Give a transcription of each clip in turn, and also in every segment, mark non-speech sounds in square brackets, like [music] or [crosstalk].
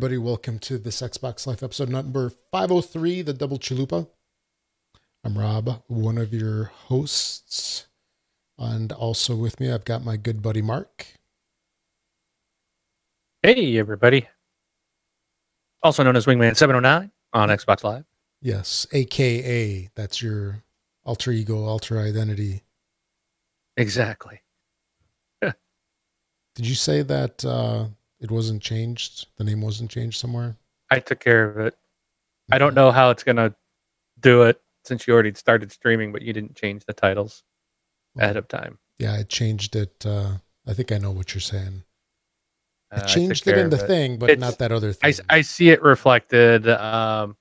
Everybody, welcome to this Xbox Life episode number 503, the Double Chalupa. I'm Rob, one of your hosts. And also with me, I've got my good buddy Mark. Hey, everybody. Also known as Wingman 709 on Xbox Live. Yes, AKA, that's your alter ego, alter identity. Exactly. [laughs] Did you say that uh, it wasn't changed? The name wasn't changed somewhere? I took care of it. I don't know how it's going to do it since you already started streaming, but you didn't change the titles Well, ahead of time. Yeah, I changed it. Uh, I think I know what you're saying. Uh, I took changed it in the thing, but It's- not that other thing. I see it reflected um,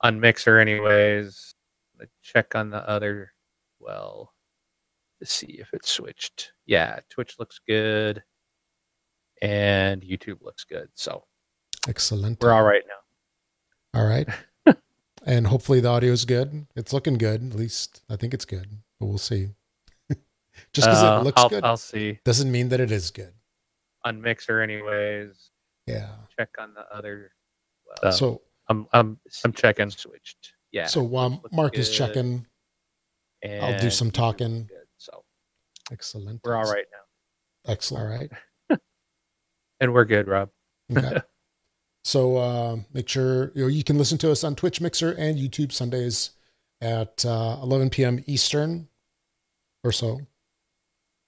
on Mixer, anyways. Let's check on the other. Well, to see if it switched. Yeah, Twitch looks good, and YouTube looks good. So Excellent. we're all right now. All right. [laughs] and hopefully the audio is good. It's looking good. At least I think it's good, but we'll see. [laughs] Just because Uh, it looks I'll, good I'll see doesn't mean that it is good. on Mixer, anyways. Yeah. Check on the other. Well, so I'm I'm I'm checking switched. Yeah. so while Mark is checking, I'll do some talking. good, so excellent. we're all right now, Excellent. All right. [laughs] and we're good, Rob. Okay. [laughs] so uh, make sure you know you can listen to us on Twitch, Mixer, and YouTube Sundays at uh, 11 p.m. Eastern or so.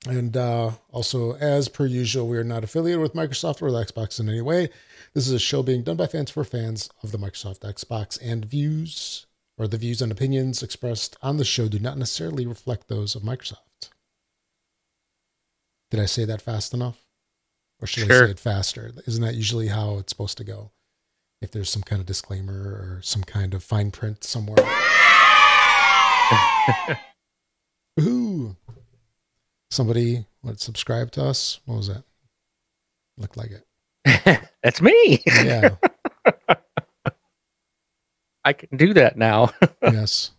And uh, also, as per usual, we are not affiliated with Microsoft or the Xbox in any way. This is a show being done by fans for fans of the Microsoft Xbox, and views or the views and opinions expressed on the show do not necessarily reflect those of Microsoft. Did I say that fast enough? Or should I Sure. say it faster? Isn't that usually how it's supposed to go? If there's some kind of disclaimer or some kind of fine print somewhere. [laughs] Ooh. Somebody would subscribe to us. What was that? Looked like it. [laughs] That's me. Yeah. [laughs] I can do that now. yes.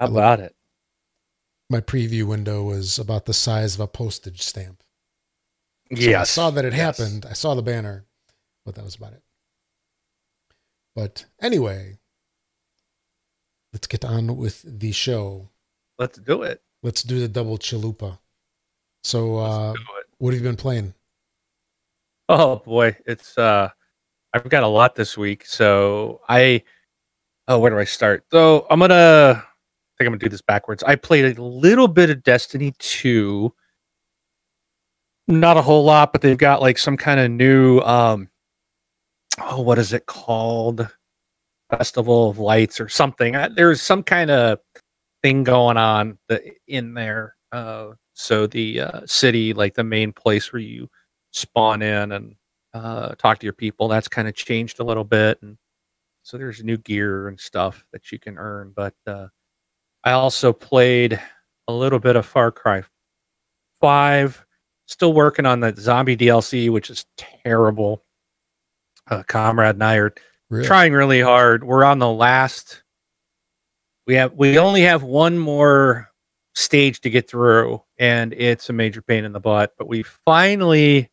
How about it? My preview window was about the size of a postage stamp. So Yeah, I saw that it yes. happened. I saw the banner, but that was about it. But anyway, let's get on with the show. Let's do it. Let's do the double chalupa. So, uh, Let's do it. what have you been playing? Oh boy, it's uh I've got a lot this week. So I oh where do I start? So I'm gonna I think I'm gonna do this backwards. I played a little bit of Destiny 2. Not a whole lot, but they've got like some kind of new um oh what is it called? Festival of Lights or something. I, there's some kind of thing going on in there. Uh so the uh, city, like the main place where you spawn in and uh, talk to your people. That's kind of changed a little bit, and so there's new gear and stuff that you can earn. But uh, I also played a little bit of Far Cry Five. Still working on the zombie DLC, which is terrible. Uh, Comrade and I are Really? trying really hard. We're on the last. We have we only have one more stage to get through, and it's a major pain in the butt. But we finally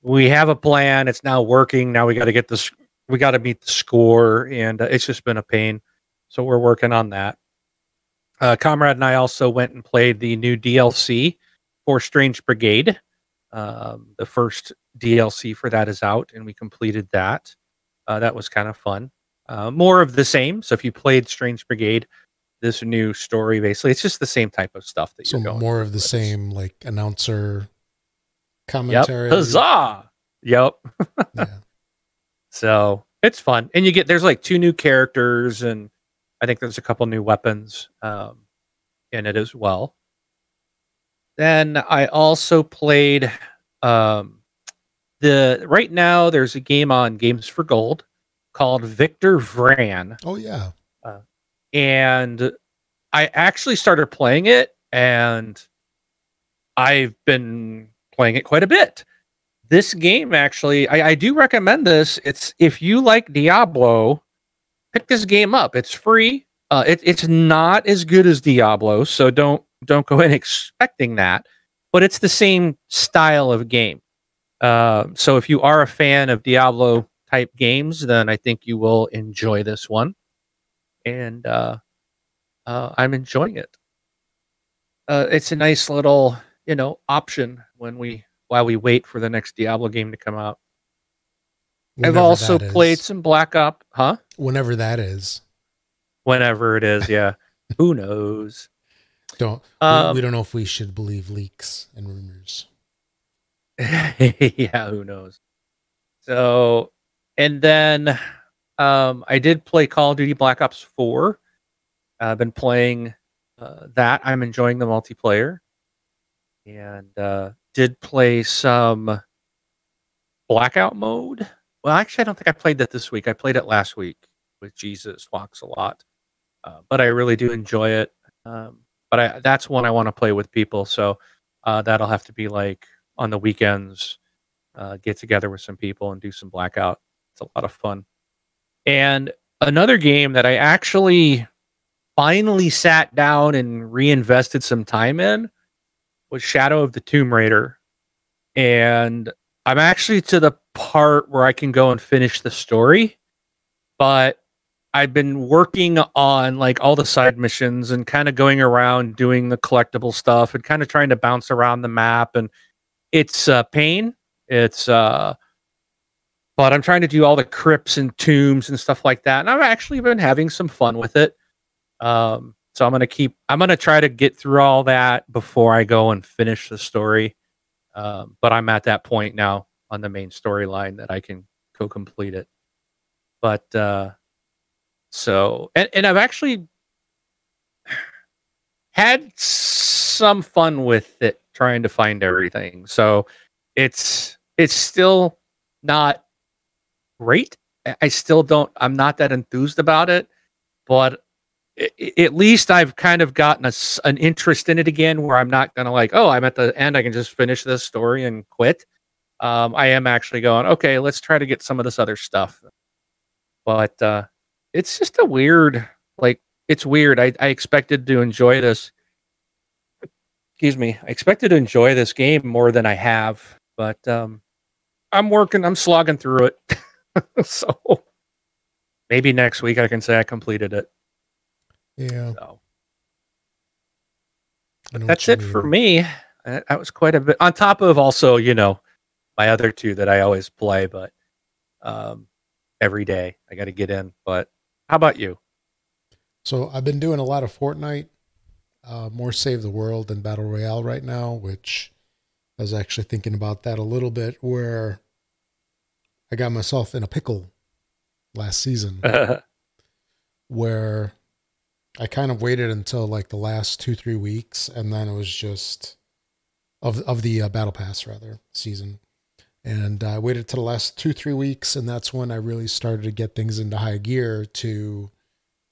we have a plan. It's now working. Now we got to get this. We got to meet the score, and uh, it's just been a pain. So we're working on that. Uh, Comrade and I also went and played the new DLC for Strange Brigade. Um, the first DLC for that is out, and we completed that. Uh, that was kind of fun. Uh, more of the same. So if you played Strange Brigade, this new story basically it's just the same type of stuff that So you're going. more of the with. same, like announcer Yep. commentary. Huzzah! Yep. [laughs] Yeah. So it's fun, and you get there's like two new characters, and I think there's a couple new weapons um, in it as well. Then I also played um, the right now there's a game on Games for Gold called Victor Vran, Oh yeah. and I actually started playing it, and I've been playing it quite a bit. This game actually, I, I do recommend this. It's if you like Diablo, pick this game up. It's free. Uh, it, it's not as good as Diablo, so don't don't go in expecting that. But it's the same style of game. Uh, so if you are a fan of Diablo type games, then I think you will enjoy this one. And uh, uh, I'm enjoying it. Uh, it's a nice little, you know, option when we while we wait for the next Diablo game to come out. Whenever I've also played some Black Ops, huh? whenever that is. Whenever it is, yeah. [laughs] Who knows? Don't we- Um, we, don't know if we should believe leaks and rumors. [laughs] yeah, who knows? So, and then um, I did play Call of Duty Black Ops 4. I've been playing uh, that. I'm enjoying the multiplayer. And uh, did play some Blackout mode. Well, actually, I don't think I played that this week. I played it last week with Jesus Walks a lot. Uh, but I really do enjoy it. Um, but I, that's one I want to play with people. So uh, that'll have to be like on the weekends, uh, get together with some people and do some blackout. It's a lot of fun. And another game that I actually finally sat down and reinvested some time in was Shadow of the Tomb Raider. And I'm actually to the part where I can go and finish the story, but I've been working on like all the side missions and kind of going around doing the collectible stuff and kind of trying to bounce around the map and it's uh, pain. It's uh, but I'm trying to do all the crypts and tombs and stuff like that, and I've actually been having some fun with it. Um, so I'm gonna keep. I'm gonna try to get through all that before I go and finish the story. Um, but I'm at that point now on the main storyline that I can co complete it. But uh, so and, and I've actually had some fun with it trying to find everything. So it's it's still not great. I- still don't I'm not that enthused about it, but at least I've kind of gotten a an interest in it again where I'm not going to like, oh, I'm at the end I can just finish this story and quit. Um, I am actually going, okay, let's try to get some of this other stuff. But uh it's just a weird like it's weird. I, I expected to enjoy this. Excuse me. I expected to enjoy this game more than I have, but um, I'm working. I'm slogging through it. [laughs] so maybe next week I can say I completed it. Yeah. So I know what that's it for me. That that was quite a bit. On top of also, you know, my other two that I always play, but um, every day I got to get in. But how about you? So I've been doing a lot of Fortnite, uh, more Save the World than Battle Royale right now, which I was actually thinking about that a little bit. Where I got myself in a pickle last season, [laughs] where I kind of waited until like the last two three weeks, and then it was just of of the uh, Battle Pass rather season. And I waited till the last two three weeks, and that's when I really started to get things into high gear to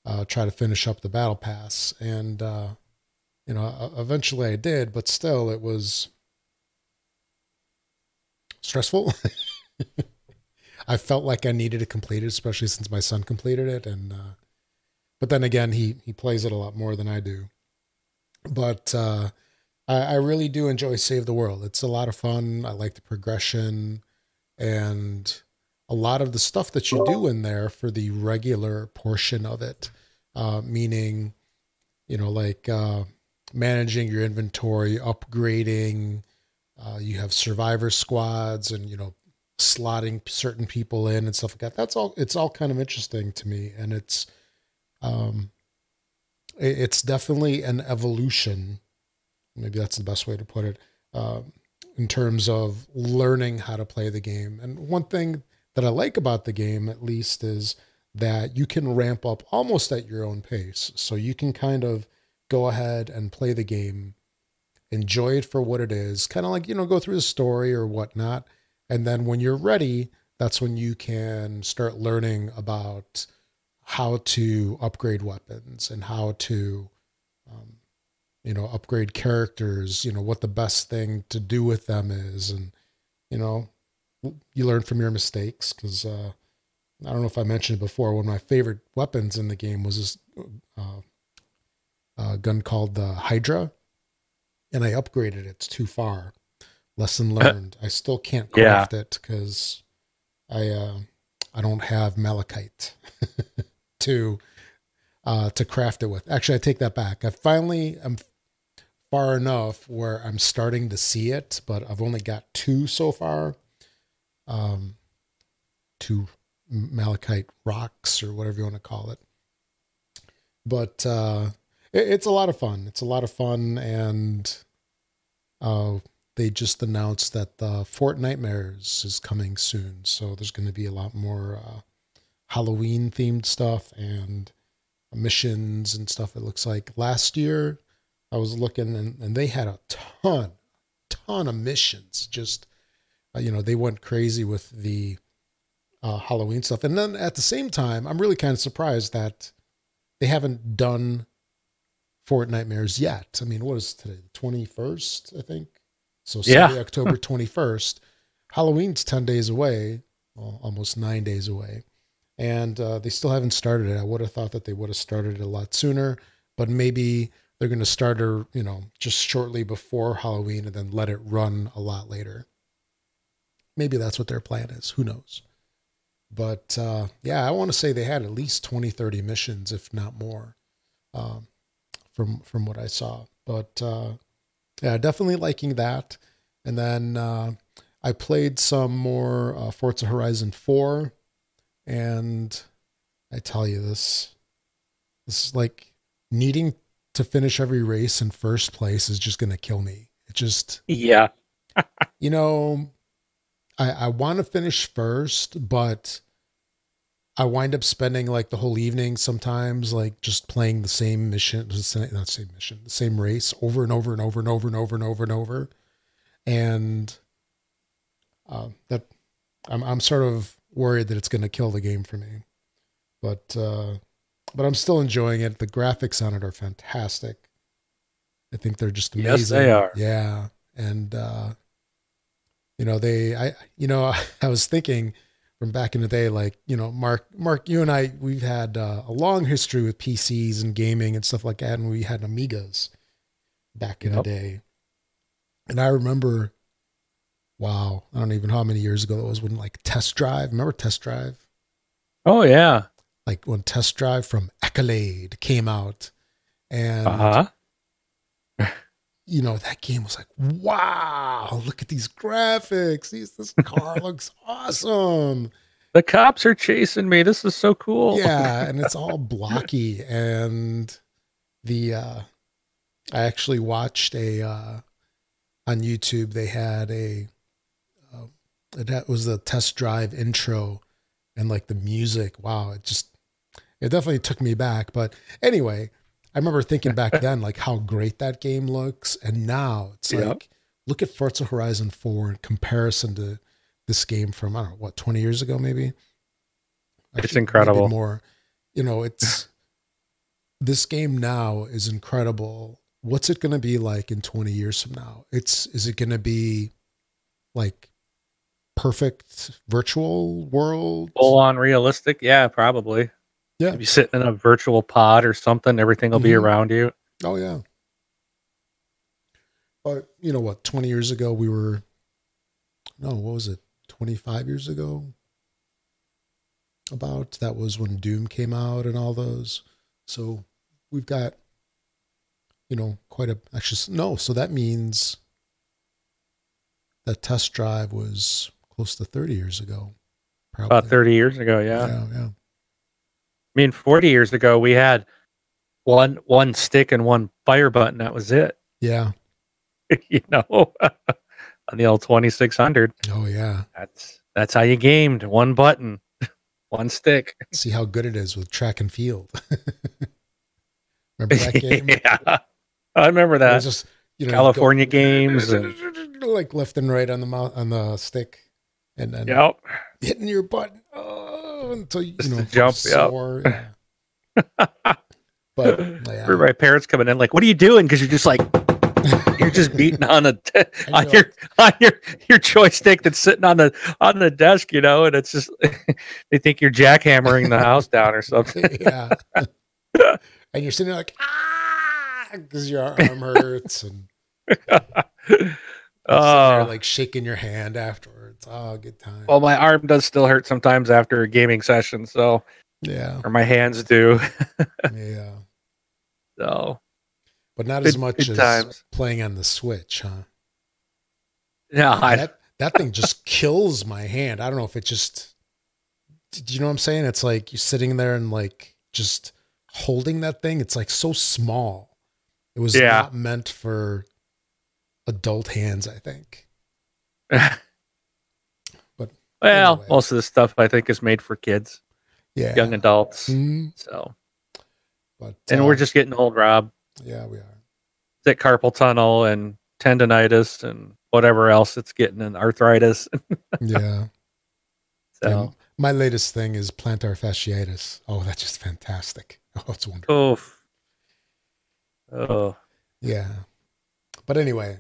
uh, try to finish up the battle pass. And, uh, you know, eventually I did, but still it was stressful. [laughs] I felt like I needed to complete it, especially since my son completed it. And, uh, but then again, he, he plays it a lot more than I do. But, uh, I, I really do enjoy Save the World. It's a lot of fun. I like the progression and a lot of the stuff that you do in there for the regular portion of it, uh, meaning, you know, like uh, managing your inventory, upgrading. Uh, you have survivor squads, and you know, slotting certain people in and stuff like that. That's all. It's all kind of interesting to me, and it's, um, it- it's definitely an evolution. Maybe that's the best way to put it. Um, in terms of learning how to play the game. And one thing that I like about the game, at least, is that you can ramp up almost at your own pace. So you can kind of go ahead and play the game, enjoy it for what it is, kind of like, you know, go through the story or whatnot. And then when you're ready, that's when you can start learning about how to upgrade weapons and how to, you know, upgrade characters, you know, what the best thing to do with them is. And, you know, you learn from your mistakes because uh, I don't know if I mentioned it before. One of my favorite weapons in the game was this uh, uh, gun called the Hydra, and I upgraded it too far. lesson [laughs] learned. I still can't Yeah. craft it because I uh, I don't have malachite [laughs] to uh, to craft it with. Actually, I take that back. I finally am far enough where I'm starting to see it, but I've only got two so far. Um, two malachite rocks or whatever you want to call it. But uh, it, it's a lot of fun. It's a lot of fun, and uh, they just announced that the Fortnitemares is coming soon. So there's going to be a lot more uh, Halloween themed stuff and missions and stuff. It looks like last year I was looking and, and they had a ton, ton of missions. Just uh, you know, they went crazy with the uh, Halloween stuff. And then at the same time, I'm really kind of surprised that they haven't done Fortnitemares yet. I mean, what is today? The 21st, I think. So Yeah. [laughs] October 21st. Halloween's 10 days away, well, almost nine days away. And uh, they still haven't started it. I would have thought that they would have started it a lot sooner, but maybe they're going to start her, you know, just shortly before Halloween and then let it run a lot later. Maybe that's what their plan is. Who knows? But uh, yeah, I want to say they had at least 20, 30 missions, if not more, um, from from what I saw. But uh, yeah, definitely liking that. And then uh, I played some more uh, Forza Horizon 4, and I tell you this, this is like needing to finish every race in first place is just going to kill me. It just Yeah. [laughs] you know, I I want to finish first, but I wind up spending like the whole evening sometimes like just playing the same mission, the same, not same mission, the same race over and over and over and over and over and over and over, and uh, that I'm I'm sort of worried that it's going to kill the game for me, but uh, but I'm still enjoying it. The graphics on it are fantastic. I think they're just amazing. Yes, they are. Yeah, and uh, you know they I you know [laughs] I was thinking from back in the day like you know Mark Mark you and I we've had uh, a long history with PCs and gaming and stuff like that, and we had Amigas back in Yep. the day, and I remember. Wow, I don't even know how many years ago that was when like Test Drive. Remember Test Drive? Oh yeah. Like when Test Drive from Accolade came out, and Uh huh. [laughs] you know that game was like, wow, look at these graphics. These this car [laughs] looks awesome. The cops are chasing me. This is so cool. Yeah, [laughs] and it's all blocky. And the uh I actually watched a uh on YouTube. They had a uh, that was the Test Drive intro, and like the music. Wow, it just it definitely took me back. But anyway, I remember thinking back [laughs] then like how great that game looks, and now it's Yep. like look at Forza Horizon Four in comparison to this game from I don't know what twenty years ago maybe. It's maybe incredible. More, you know, it's [laughs] this game now is incredible. What's it going to be like in 20 years from now? It's is it going to be like perfect virtual world? Full on realistic. Yeah, probably. Yeah. If you sitting in a virtual pod or something, everything will be Mhm. around you. Oh yeah. But you know what? 20 years ago we were no, what was it? 25 years ago? About that was when Doom came out and all those. So we've got you know quite a actually no, so that means that test drive was close to 30 years ago. Probably. About 30 years ago. Yeah. Yeah, yeah. I mean, 40 years ago, we had one one stick and one fire button. That was it. [laughs] Yeah. you know, [laughs] on the old 2600. Oh yeah. That's that's how you gamed. One button, [laughs] one stick. See how good it is with track and field. Remember that game? yeah, I remember It that. was just you know California go- games and like left and right on the mouth on the stick, and then yep. hitting your button oh, until you, Just you know to jump, yep. sore. [laughs] Yeah. But yeah, For my parents coming in, like, what are you doing? Because you're just like you're just beating on a [laughs] on your on your your joystick that's sitting on the on the desk, you know, and it's just [laughs] they think you're jackhammering the house down or something. yeah. and you're sitting there like ah because your arm hurts and Oh, like shaking your hand afterwards. Oh, good time. well, my arm does still hurt sometimes after a gaming session, so yeah, or my hands do. [laughs] yeah, So but not as much as times. playing on the Switch, huh? yeah, that [laughs] that thing just kills my hand. I don't know if it just. Do you know what I'm saying? It's like you're sitting there and like just holding that thing. It's like so small. It was Yeah. not meant for adult hands. I think. [laughs] Well, anyway. most of the stuff I think is made for kids, Yeah. young adults. Mhm. So, But and uh, we're just getting old, Rob. yeah, we are. Sick carpal tunnel and tendonitis and whatever else it's getting and arthritis. [laughs] Yeah. so, And my latest thing is plantar fasciitis. Oh, that's just fantastic. [laughs] Oh, it's wonderful. oof. Oh, Yeah. But anyway.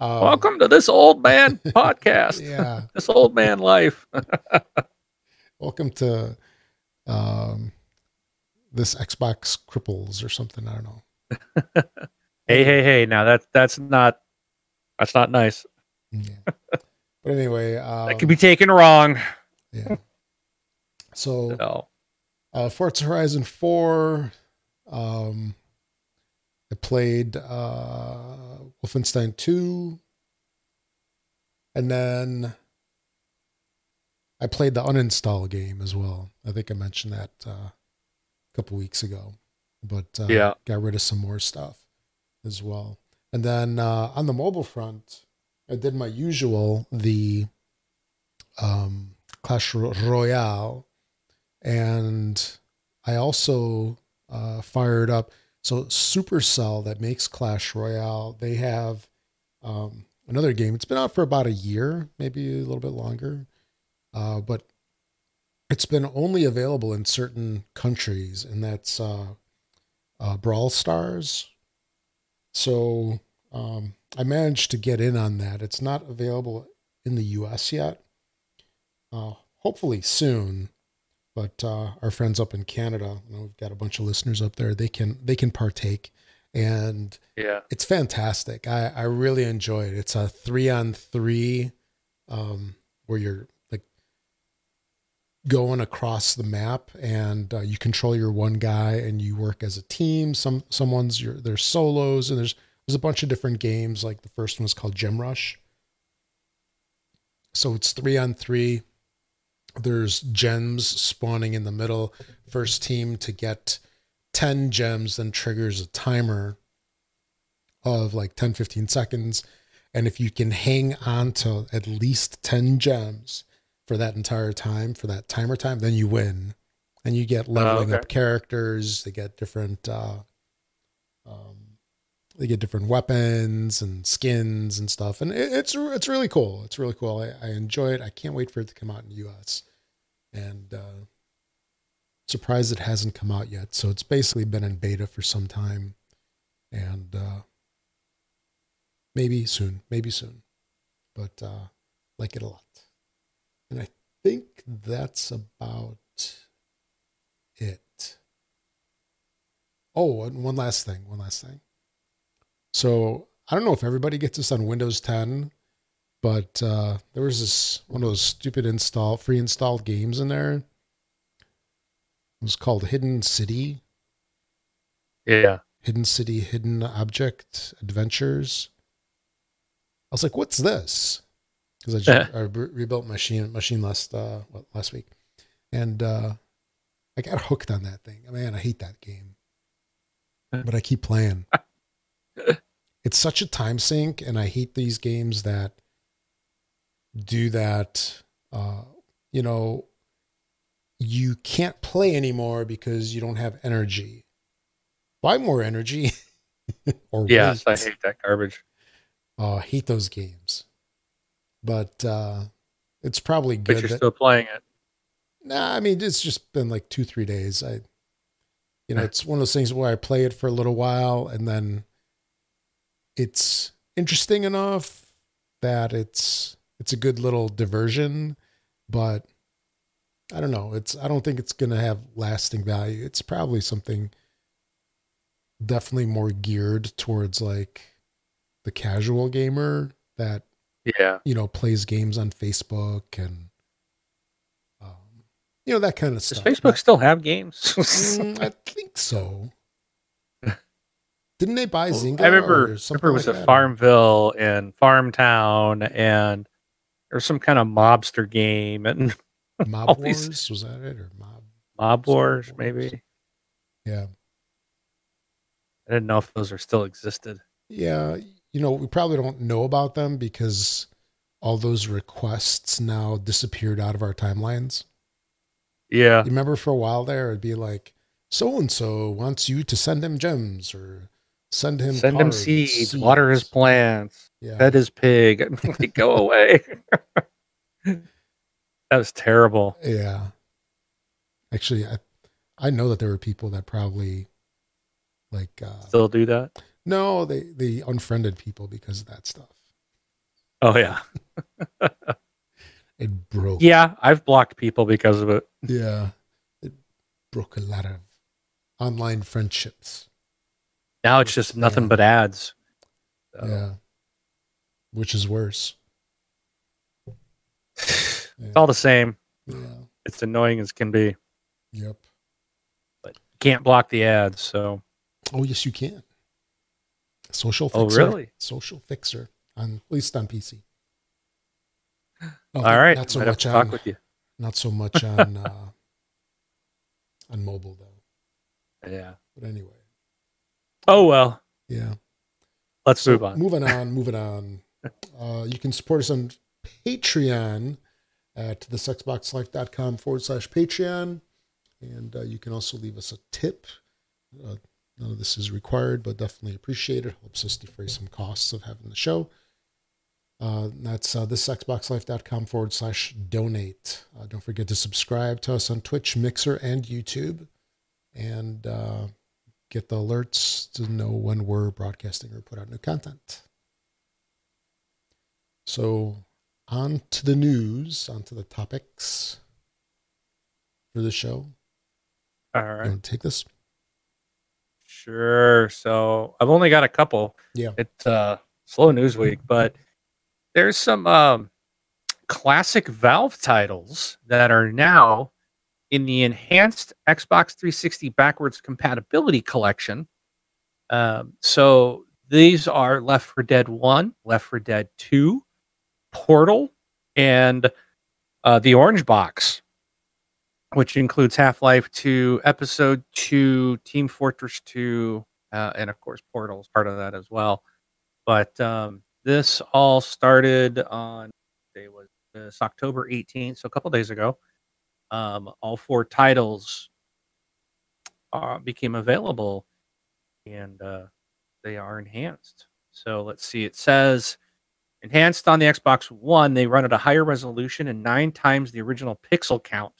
Um, welcome to this old man [laughs] podcast. Yeah. This old man life. [laughs] Welcome to um, this Xbox cripples or something. I don't know. [laughs] hey, hey, hey! Now that that's not that's not nice. Yeah. but anyway, um, That could be taken wrong. yeah. So So, uh, Forza Horizon 4. Um, I played uh, Wolfenstein 2. And then I played the uninstall game as well. I think I mentioned that uh, a couple weeks ago. But uh, Yeah. got rid of some more stuff as well. And then uh, on the mobile front, I did my usual, the um, Clash Royale and I also uh, fired up. So Supercell that makes Clash Royale, they have um, another game. It's been out for about a year, maybe a little bit longer, uh, but it's been only available in certain countries, and that's uh, uh, Brawl Stars. So um, I managed to get in on that. It's not available in the U.S. yet. Uh, hopefully soon but uh, our friends up in Canada, you know, we've got a bunch of listeners up there. They can they can partake, and yeah, it's fantastic. I I really enjoy it. It's a three on three, um, where you're like going across the map, and uh, you control your one guy, and you work as a team. Some someone's your there's solos, and there's there's a bunch of different games. Like the first one was called Gem Rush. So it's three on three there's gems spawning in the middle. First team to get 10 gems then triggers a timer of like 10, 15 seconds. And if you can hang on to at least 10 gems for that entire time, for that timer time, then you win. And you get leveling okay. up characters. They get different, uh, um, they get different weapons and skins and stuff, and it, it's it's really cool. It's really cool. I, I enjoy it. I can't wait for it to come out in the U.S. And uh, surprised it hasn't come out yet. So it's basically been in beta for some time, and uh, maybe soon, maybe soon, but uh, like it a lot. And I think that's about it. Oh, and one last thing. One last thing. So I don't know if everybody gets this on Windows 10, but uh, there was this one of those stupid install free installed games in there. It was called Hidden City, yeah. Hidden City, Hidden Object Adventures. I was like, "What's this?" Because I, just, [laughs] I re- rebuilt machine machine last uh, what, last week, and uh, I got hooked on that thing. Man, I hate that game, [laughs] but I keep playing. it's such a time sink, and I hate these games that do that. Uh, you know, you can't play anymore because you don't have energy. Buy more energy, [laughs] or Yes, I hate that garbage. Oh, I hate those games. But uh, it's probably But good. you're that- still playing it. Nah, I mean it's just been like two, three days. I, you know, it's one of those things where I play it for a little while and then it's interesting enough that it's it's a good little diversion, but I don't know. It's I don't think it's gonna have lasting value. It's probably something definitely more geared towards like the casual gamer that Yeah. you know plays games on Facebook and um, you know that kind of Does stuff. Facebook Not- still have games? [laughs] Mm, I think so. [laughs] Didn't they buy Zynga? I remember, or remember it was like a? Farmville and Farmtown, and was some kind of mobster game and [laughs] Mob all these- Wars was that it or Mob? Mob Wars, Wars. maybe. Yeah, I didn't know if those are still existed. yeah. You know, we probably don't know about them because all those requests now disappeared out of our timelines. Yeah. You remember for a while there, it'd be like, so and so wants you to send him gems or send him Send him cards, seeds, water his plants, Yeah, pet his pig. [laughs] go [laughs] away. [laughs] that was terrible. yeah. Actually, I I know that there were people that probably like uh, Still do that? no, they they unfriended people because of that stuff. Oh yeah. It broke. Yeah, I've blocked people because of it. Yeah. It broke a lot of online friendships. Now it's just nothing Yeah. but ads. So, Yeah. Which is worse. [sighs] It's Yeah. all the same. yeah. It's annoying as can be. Yep. But you can't block the ads, so Oh yes, you can. Social Oh, fixer. really? Social fixer on at least on PC. Oh, all right. Not so Might have much talk on with you. not so much [laughs] on uh, on mobile though. Yeah. But anyway, Oh well. yeah. Let's So move on. Moving on, moving on. Uh, you can support us on Patreon at thexboxlife.com forward slash Patreon. And uh, you can also leave us a tip. Uh, none of this is required, but definitely appreciate it. Helps us defray some costs of having the show. Uh, that's uh, thexboxlife.com forward slash donate. Uh, don't forget to subscribe to us on Twitch, Mixer, and YouTube. And uh, get the alerts to know when we're broadcasting or put out new content. So, on to the news, on to the topics for the show. All right. You want to take this? Sure. So I've only got a couple. Yeah. It's uh slow news week, but there's some um classic Valve titles that are now in the enhanced Xbox 360 backwards compatibility collection. Um, so these are Left 4 Dead 1, Left 4 Dead 2, Portal, and uh, the Orange Box, which includes Half Life 2, Episode 2, Team Fortress 2, uh, and of course, Portal is part of that as well. But um, this all started on day was this October 18th, so a couple days ago. Um, all four titles uh, became available, and uh, they are enhanced. So let's see. It says enhanced on the Xbox One. They run at a higher resolution and nine times the original pixel count.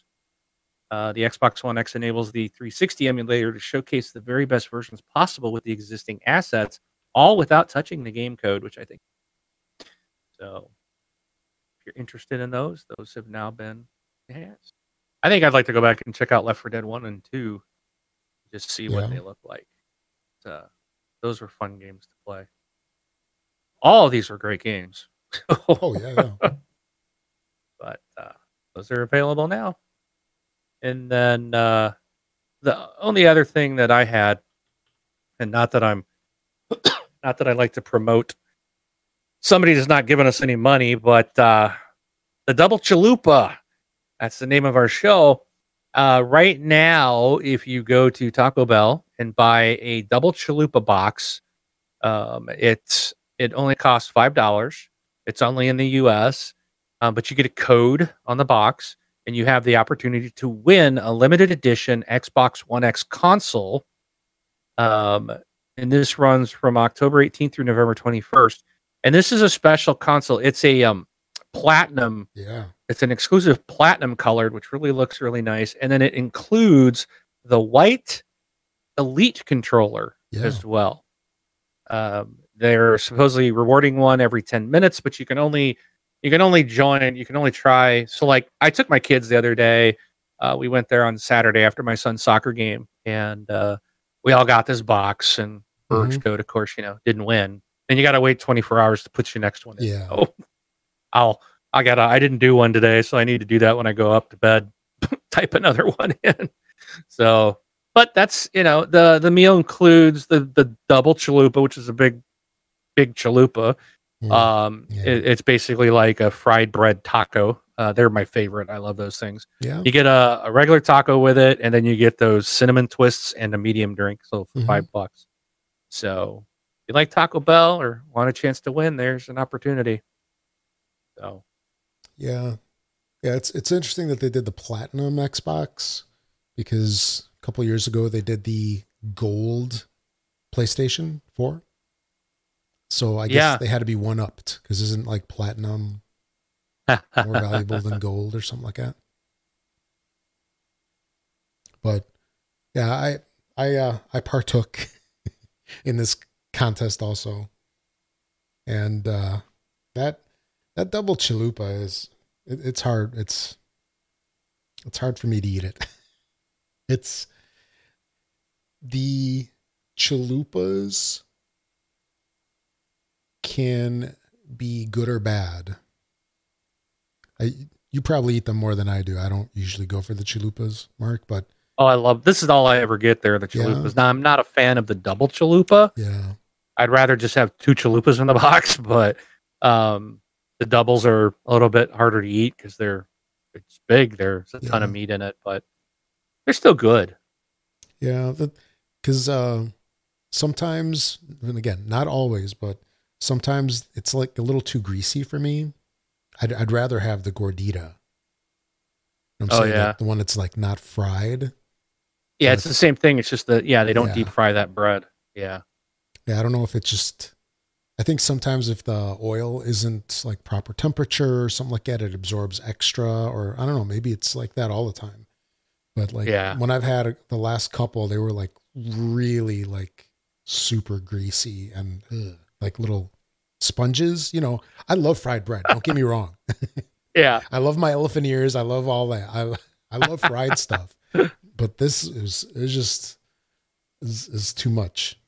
Uh, the Xbox One X enables the 360 emulator to showcase the very best versions possible with the existing assets, all without touching the game code, which I think. So, if you're interested in those, those have now been enhanced. I think I'd like to go back and check out Left 4 Dead 1 and 2, just see what they look like. Uh, those were fun games to play. All of these were great games. Oh, yeah, yeah. [laughs] but uh, those are available now. And then uh, the only other thing that I had, and not that I'm, [coughs] not that I like to promote, somebody has not given us any money, but uh, the Double Chalupa, that's the name of our show. Uh, right now, if you go to Taco Bell and buy a Double Chalupa box, um, it's it only costs five dollars. It's only in the U.S um, but you get a code on the box and you have the opportunity to win a limited edition Xbox One X console. Um, and this runs from October 18th through November 21st. And this is a special console. It's a um, platinum. Yeah. It's an exclusive platinum colored, which really looks really nice. And then it includes the white Elite controller Yeah. as well. Um, they're supposedly rewarding one every 10 minutes, but you can only you can only join you can only try so like i took my kids the other day uh, we went there on saturday after my son's soccer game and uh, we all got this box and Mhm. Code of course you know didn't win and you got to wait 24 hours to put your next one in. Yeah. So I'll I gotta I didn't do one today, so I need to do that when I go up to bed. [laughs] Type another [laughs] one in. So, but that's you know the the meal includes the the double chalupa, which is a big big chalupa. Mm. Um, Yeah. it- it's basically like a fried bread taco. Uh, they're my favorite. I love those things. yeah. You get a, a regular taco with it, and then you get those cinnamon twists and a medium drink. So for Mhm. five bucks. So if you like Taco Bell or want a chance to win, there's an opportunity. So Yeah. Yeah, it's it's interesting that they did the platinum Xbox because a couple years ago they did the gold PlayStation 4. So I guess Yeah. they had to be one upped because isn't like platinum [laughs] more valuable than gold or something like that. But yeah, I I uh I partook [laughs] in this contest also. And uh that that double chalupa is it, it's hard. It's it's hard for me to eat it. [laughs] It's the chalupas can be good or bad. I you probably eat them more than I do. I don't usually go for the chalupas, Mark, but oh, I love this is all I ever get there. The Yeah. chalupas. Now I'm not a fan of the double chalupa. yeah. I'd rather just have two chalupas in the [laughs] box, but um, the doubles are a little bit harder to eat because they're it's big. There's a ton of meat in it, but they're still good. Yeah, because uh, sometimes, and again, not always, but sometimes it's like a little too greasy for me. I'd, I'd rather have the gordita. You know what I'm Oh, saying? yeah. The one that's like not fried. Yeah, it's the same thing. It's just that yeah, they don't Yeah. deep fry that bread. Yeah. Yeah, I don't know if it's just. I think sometimes if the oil isn't like proper temperature or something like that, it absorbs extra, or I don't know, maybe it's like that all the time. But like Yeah. when I've had the last couple, they were like really like super greasy and ugh, like little sponges. You know, I love fried bread. Don't get me wrong. [laughs] Yeah. I love my elephant ears. I love all that. I I love fried [laughs] stuff. But this is is just is, is too much.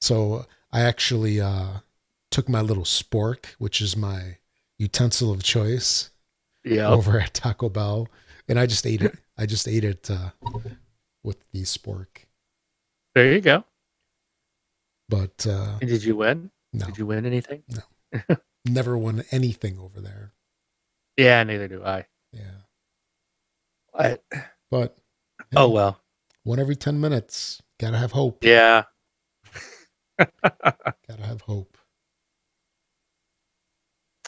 So I actually uh, took my little spork, which is my utensil of choice, Yeah. over at Taco Bell, and I just ate it. I just ate it uh, with the spork. There you go. But uh, And did you win? no, Did you win anything? No. [laughs] Never won anything over there. Yeah, neither do I. Yeah, What? but Oh well. one every ten minutes. Gotta have hope. Yeah. [laughs] Gotta have hope.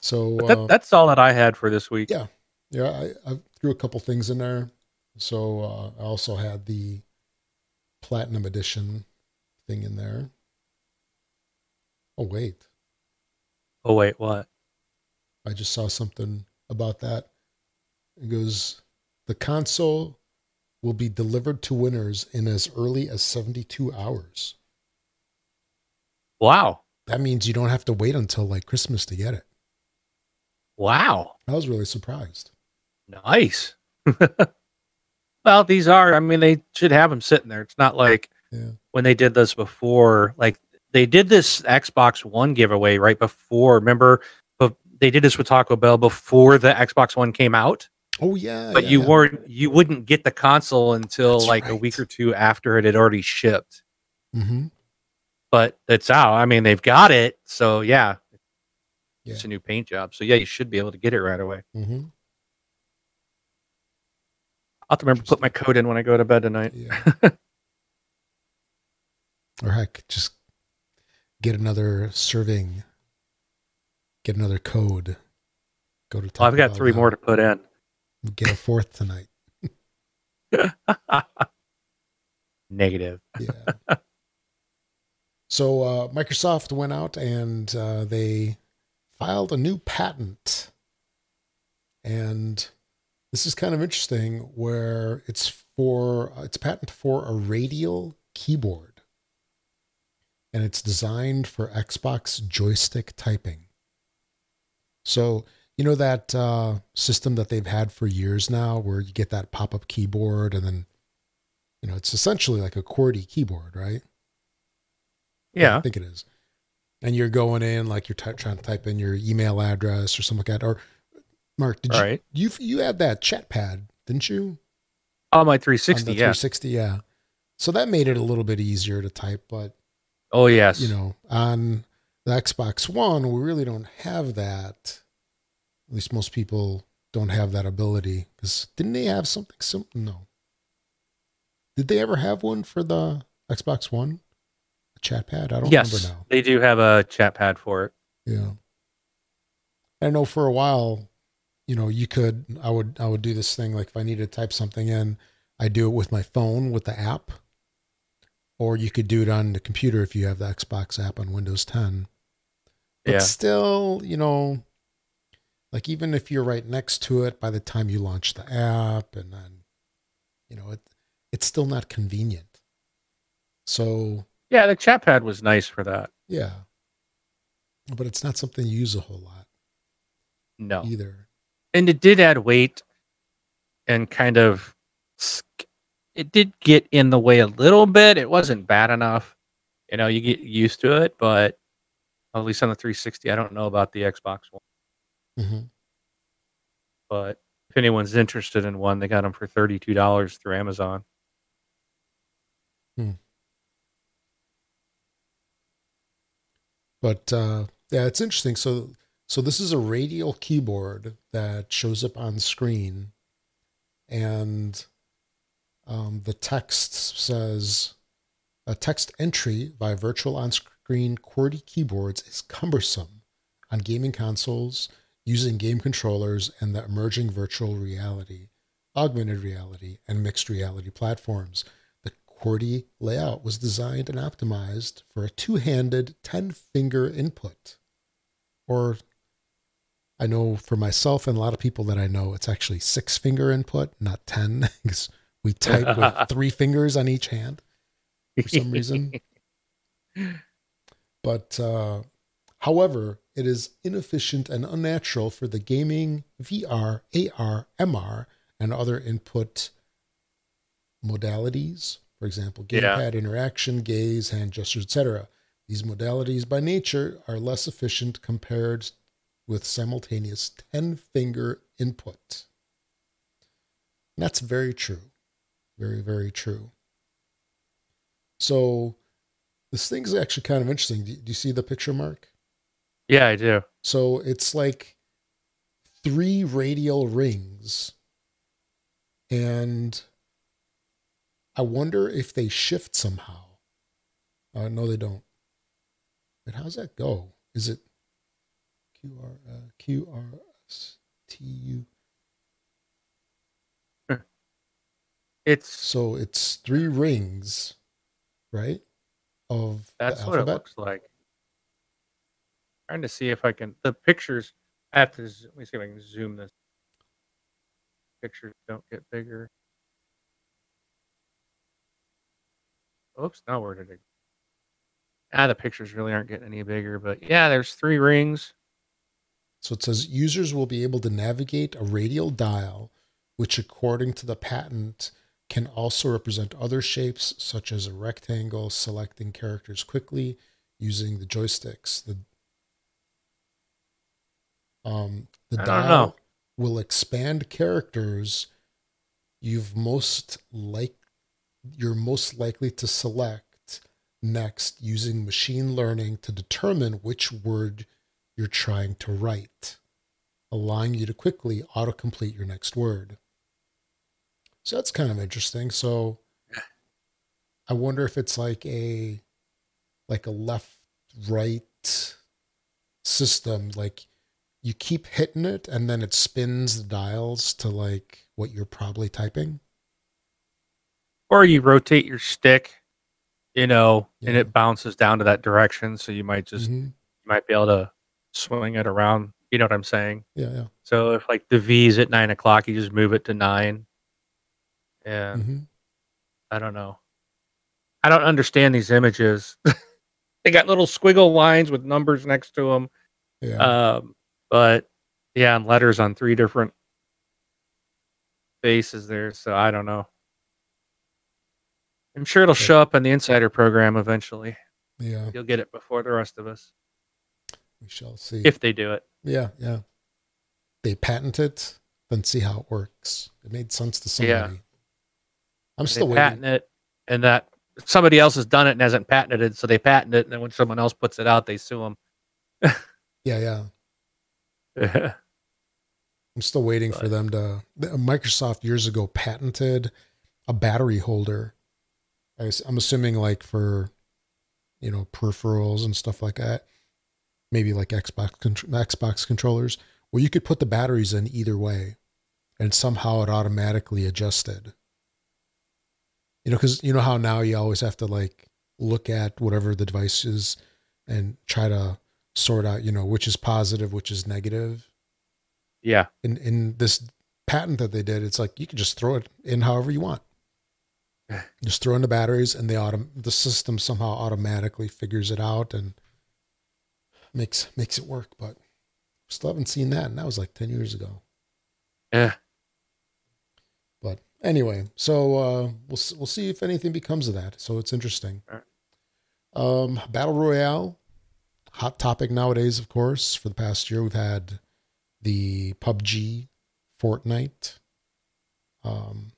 So that, uh, that's all that I had for this week. Yeah. yeah, I, I threw a couple things in there. So uh, I also had the platinum edition thing in there. Oh wait, Oh wait, what? I just saw something about that. It goes, the console will be delivered to winners in as early as 72 hours. Wow. That means you don't have to wait until like Christmas to get it. Wow. I was really surprised. Nice. [laughs] well, these are. I mean, they should have them sitting there. It's not like Yeah. when they did this before. Like they did this Xbox One giveaway right before. Remember, but they did this with Taco Bell before the Xbox One came out. Oh yeah, But yeah, you yeah. weren't. You wouldn't get the console until That's like a week or two after it had already shipped. Mhm. But it's out. I mean, they've got it. So yeah, Yeah. it's a new paint job. So yeah, you should be able to get it right away. Mhm. I'll have to remember to put my code in when I go to bed tonight. Yeah. [laughs] or heck, just get another serving, get another code. Go to. Well, I've got three now. more to put in. Get a fourth tonight. [laughs] Negative. Yeah. [laughs] so uh, Microsoft went out and uh, they filed a new patent, and this is kind of interesting. Where it's for it's a patent for a radial keyboard, and it's designed for Xbox joystick typing. So you know that uh, system that they've had for years now, where you get that pop-up keyboard, and then you know it's essentially like a QWERTY keyboard, right? Yeah. I think it is. and you're going in like you're ty- trying to type in your email address or something like that. Or Mark, did you you you had that chat pad, didn't you? On my On 360, the yeah. 360, yeah. So that made it a little bit easier to type, but Oh yes. you know, on the Xbox One, we really don't have that. At least most people don't have that ability. Because didn't they have something sim? No. Did they ever have one for the Xbox One? A chat pad? I don't yes, remember now. they do have a chat pad for it. Yeah. I know for a while, you know, you could I would I would do this thing like if I needed to type something in, I do it with my phone with the app. Or you could do it on the computer if you have the Xbox app on Windows 10. But Yeah. still, you know, like even if you're right next to it by the time you launch the app and then you know, it it's still not convenient. So, Yeah, the chat pad was nice for that. yeah. But it's not something you use a whole lot No. either. and it did add weight and kind of it did get in the way a little bit. It wasn't bad enough. You know you get used to it but at least on the 360 i don't know about the xbox one. Hmm but if anyone's interested in one they got them for $32 through amazon. But uh, yeah, it's interesting. So so this is a radial keyboard that shows up on screen, and um, the text says a text entry by virtual on-screen QWERTY keyboards is cumbersome on gaming consoles using game controllers and the emerging virtual reality, augmented reality, and mixed reality platforms. The QWERTY layout was designed and optimized for a two-handed 10-finger input. Or I know for myself and a lot of people that I know, it's actually six-finger input, not 10, [laughs] because we type with [laughs] three fingers on each hand for some reason. [laughs] But uh, however, it is inefficient and unnatural for the gaming, VR, AR, MR, and other input modalities. For example, Yeah. gamepad interaction, gaze, hand gestures, etc. These modalities by nature are less efficient compared with simultaneous 10 finger input. And that's very true. Very, very true. So this thing's actually kind of interesting. Do do you see the picture, Mark? yeah i do So it's like three radial rings. And I wonder if they shift somehow. Uh, no, they don't. But how's that go? Is it QR, uh, QRSTU? It's So it's three rings, right? Of that's what it looks like. Trying to see if i can the pictures i have to let me see if i can zoom this. Pictures don't get bigger. Oops now where did it ah the pictures really aren't getting any bigger but yeah there's three rings. So it says users will be able to navigate a radial dial, which, according to the patent, can also represent other shapes, such as a rectangle, selecting characters quickly using the joysticks. The um, the dial know. will expand characters you've most like you're most likely to select next using machine learning to determine which word you're trying to write, allowing you to quickly autocomplete your next word. So that's kind of interesting. So I wonder if it's like a like a left right system like you keep hitting it and then it spins the dials to like what you're probably typing. or you rotate your stick you know and it bounces down to that direction so you might just Mhm. you might be able to swing it around you know what i'm saying Yeah, yeah. so if like the v's at nine o'clock you just move it to nine and Mhm. I don't know. I don't understand these images. [laughs] they got little squiggle lines with numbers next to them. Yeah. Um, but yeah, and letters on three different faces there. So I don't know. I'm sure it'll show up in the insider program eventually. yeah. You'll get it before the rest of us. we shall see. if they do it. yeah, yeah. They patent it, then see how it works. It made sense to somebody. Yeah. I'm still waiting. it, and that somebody else has done it and hasn't patented it, so they patent it, and then when someone else puts it out, they sue them. [laughs] Yeah, yeah. I'm still waiting for them to. Microsoft years ago patented a battery holder. I'm assuming like for, you know, peripherals and stuff like that. Maybe like Xbox Xbox controllers, where you could put the batteries in either way, and somehow it automatically adjusted. You know, because you know how now you always have to like look at whatever the device is and try to sort out, you know, which is positive, which is negative yeah, in in this patent that they did, it's like you can just throw it in however you want. [sighs] Just throw in the batteries, and the autom- the system somehow automatically figures it out and makes makes it work. But still haven't seen that, and that was like ten years ago. yeah. Anyway, so uh, we'll we'll see if anything becomes of that. So it's interesting. Alright. Um, Battle Royale, hot topic nowadays. Of course, for the past year, we've had the PUBG, Fortnite, um,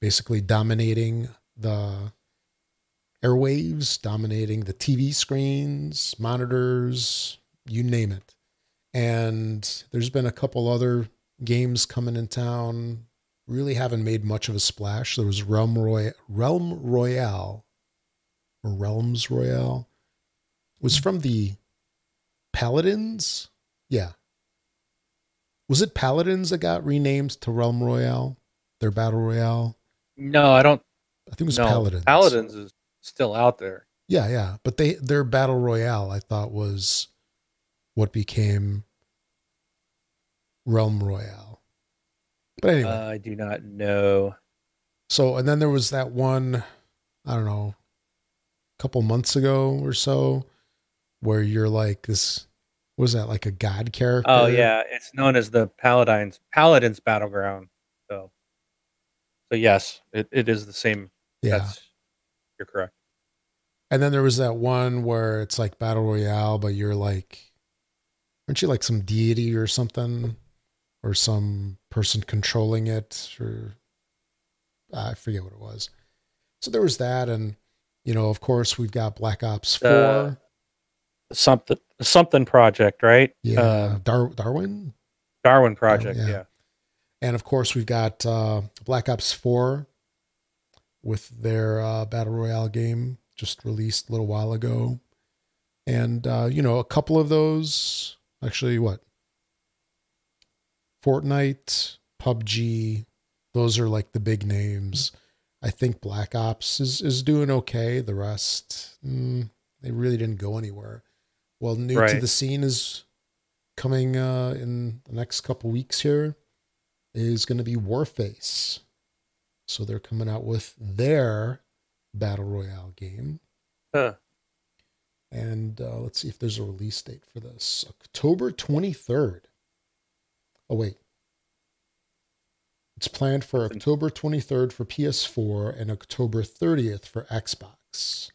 basically dominating the airwaves, dominating the TV screens, monitors, you name it. And there's been a couple other games coming in town really haven't made much of a splash. There was Realm Roy Realm Royale or Realms Royale. It was from the Paladins. Yeah. Was it Paladins that got renamed to Realm Royale? Their battle royale? No, I don't. I think it was no, Paladins. Paladins is still out there. Yeah, yeah. But they their battle royale I thought was what became Realm Royale. But anyway. Uh, I do not know. So, and then there was that one, I don't know, a couple months ago or so, where you're like this. Was that like a god character? Oh yeah, it's known as the Paladins Paladins Battleground. So, so yes, it, it is the same. yeah. That's you're correct. And then there was that one where it's like battle royale, but you're like, aren't you like some deity or something, or some person controlling it, or I forget what it was. So there was that, and you know, of course, we've got Black Ops Four. Uh, Something something project, right? yeah, Uh, Dar- Darwin. Darwin project. yeah. yeah. And of course, we've got uh, Black Ops 4 with their uh, Battle Royale game just released a little while ago. And, uh, you know, a couple of those, actually, what? Fortnite, PUBG, those are like the big names. I think Black Ops is, is doing okay. The rest, mm, they really didn't go anywhere. Well, new to the scene is coming uh, in the next couple weeks here is going to be Warface. So they're coming out with their battle royale game, Huh. and uh, let's see if there's a release date for this. October 23rd. Oh wait, it's planned for October 23rd for PS4 and October 30th for Xbox.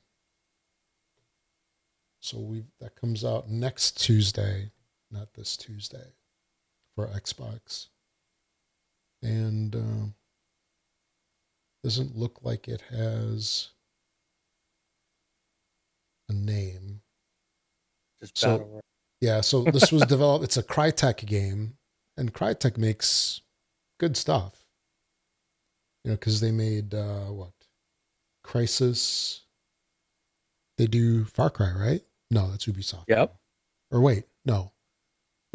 So we that comes out next Tuesday, not this Tuesday, for Xbox. And uh, doesn't look like it has a name. Just So- Yeah, so this was [laughs] developed. It's a Crytek game, and Crytek makes good stuff. You know, because they made uh, what Crysis. They do Far Cry, right? No, that's Ubisoft. Yep. Or wait, no,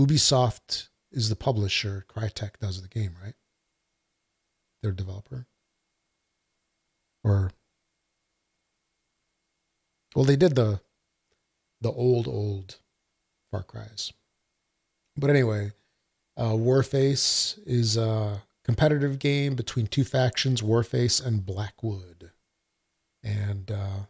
Ubisoft is the publisher. Crytek does the game, right? Their developer. Or well, they did the the old old Far Cries. But anyway, uh, Warface is a competitive game between two factions, Warface and Blackwood. And uh,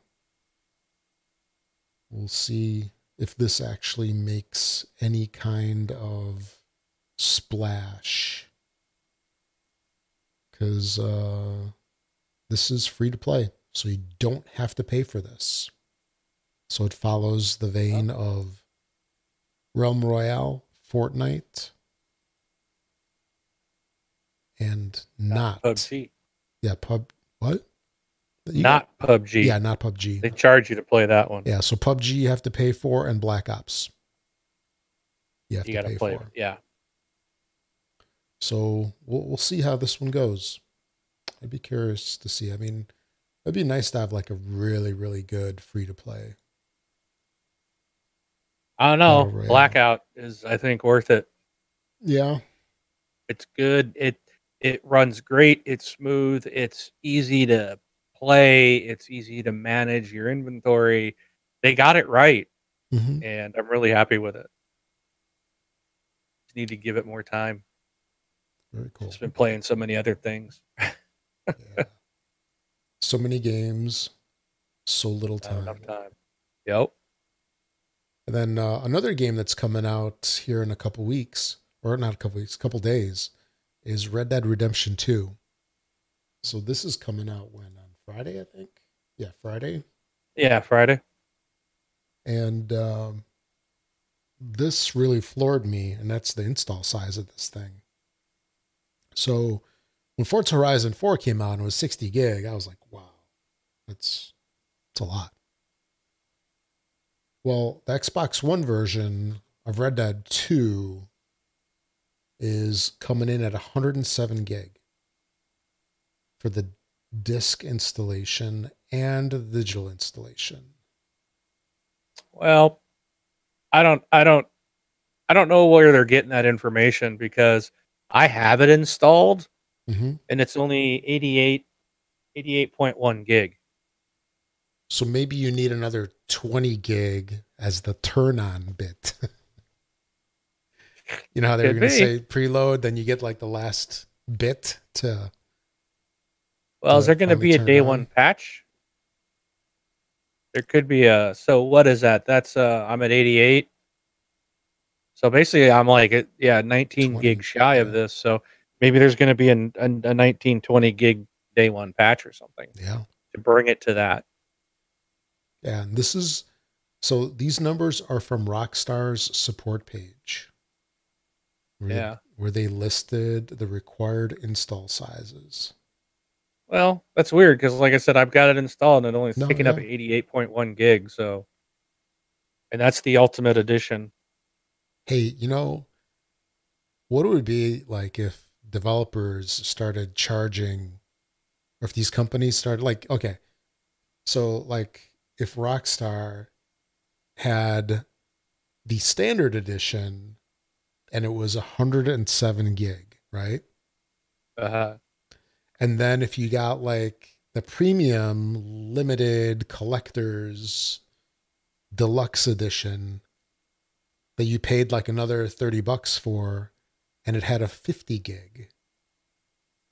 we'll see if this actually makes any kind of splash. Because uh, this is free to play, so you don't have to pay for this. So it follows the vein of Realm Royale, Fortnite, and not, PUBG. Yeah, pub. What? You Not PUBG. yeah, not PUBG. They charge you to play that one. Yeah, so PUBG you have to pay for, and Black Ops. You have you to got to pay play. for. it. Yeah. So we'll we'll see how this one goes. I'd be curious to see. I mean, it'd be nice to have like a really really good free to play. I don't know. Blackout is, I think, worth it. Yeah, It's good. It it runs great. It's smooth. It's easy to play. It's easy to manage your inventory. They got it right, hmm and I'm really happy with it. Just need to give it more time. very cool. Just been playing so many other things. Yeah. So many games, so little Not time. enough time. Yep. And then uh, another game that's coming out here in a couple weeks, or not a couple weeks, a couple days, is Red Dead Redemption 2. So this is coming out when on Friday, I think. Yeah, Friday. Yeah, Friday. And um, this really floored me, and that's the install size of this thing. So when Forza Horizon 4 came out and it was 60 gig, I was like, wow, that's, that's a lot. Well, the Xbox One version of Red Dead 2 is coming in at 107 gig for the disc installation and the digital installation. Well, I don't, I don't, I don't know where they're getting that information because I have it installed Mm-hmm. and it's only 88, 88.1 gig. So maybe you need another 20 gig as the turn on bit. [laughs] you know how they were going to say preload, then you get like the last bit to. Well, is there going to be a day on. one patch? There could be a. So what is that? That's uh, I'm at 88. So basically, I'm like, yeah, 19 20, gig shy of this. So maybe there's going to be an, a, a 19, 20 gig day one patch or something Yeah. to bring it to that. Yeah. And this is. So these numbers are from Rockstar's support page. Where, Yeah. Where they listed the required install sizes. Well, that's weird because, like I said, I've got it installed and it only No, taking up 88.1 gig. So, and that's the ultimate edition. hey, you know, what it would be like if developers started charging, or if these companies started, like, okay, so like if Rockstar had the standard edition and it was 107 gig, right? Uh, And then if you got like the premium limited collectors deluxe edition that you paid like another 30 bucks for and it had a 50 gig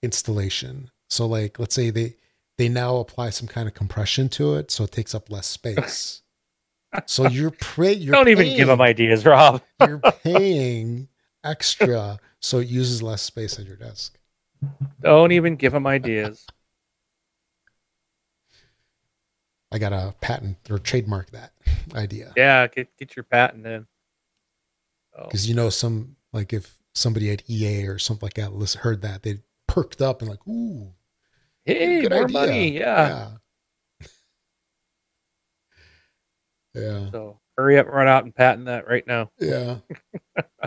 installation. So like let's say they they now apply some kind of compression to it so it takes up less space. [laughs] so you're pre- you're don't even give them ideas, Rob. [laughs] you're paying extra so it uses less space on your desk. Don't even give them ideas. I got to patent or trademark that idea. Yeah, get get your patent in. Oh, Because you know, some like if somebody at EA or something like that heard that, they perked up and like, ooh, hey, good more idea. money. Yeah. Yeah. Yeah. So hurry up, run out and patent that right now. Yeah. [laughs]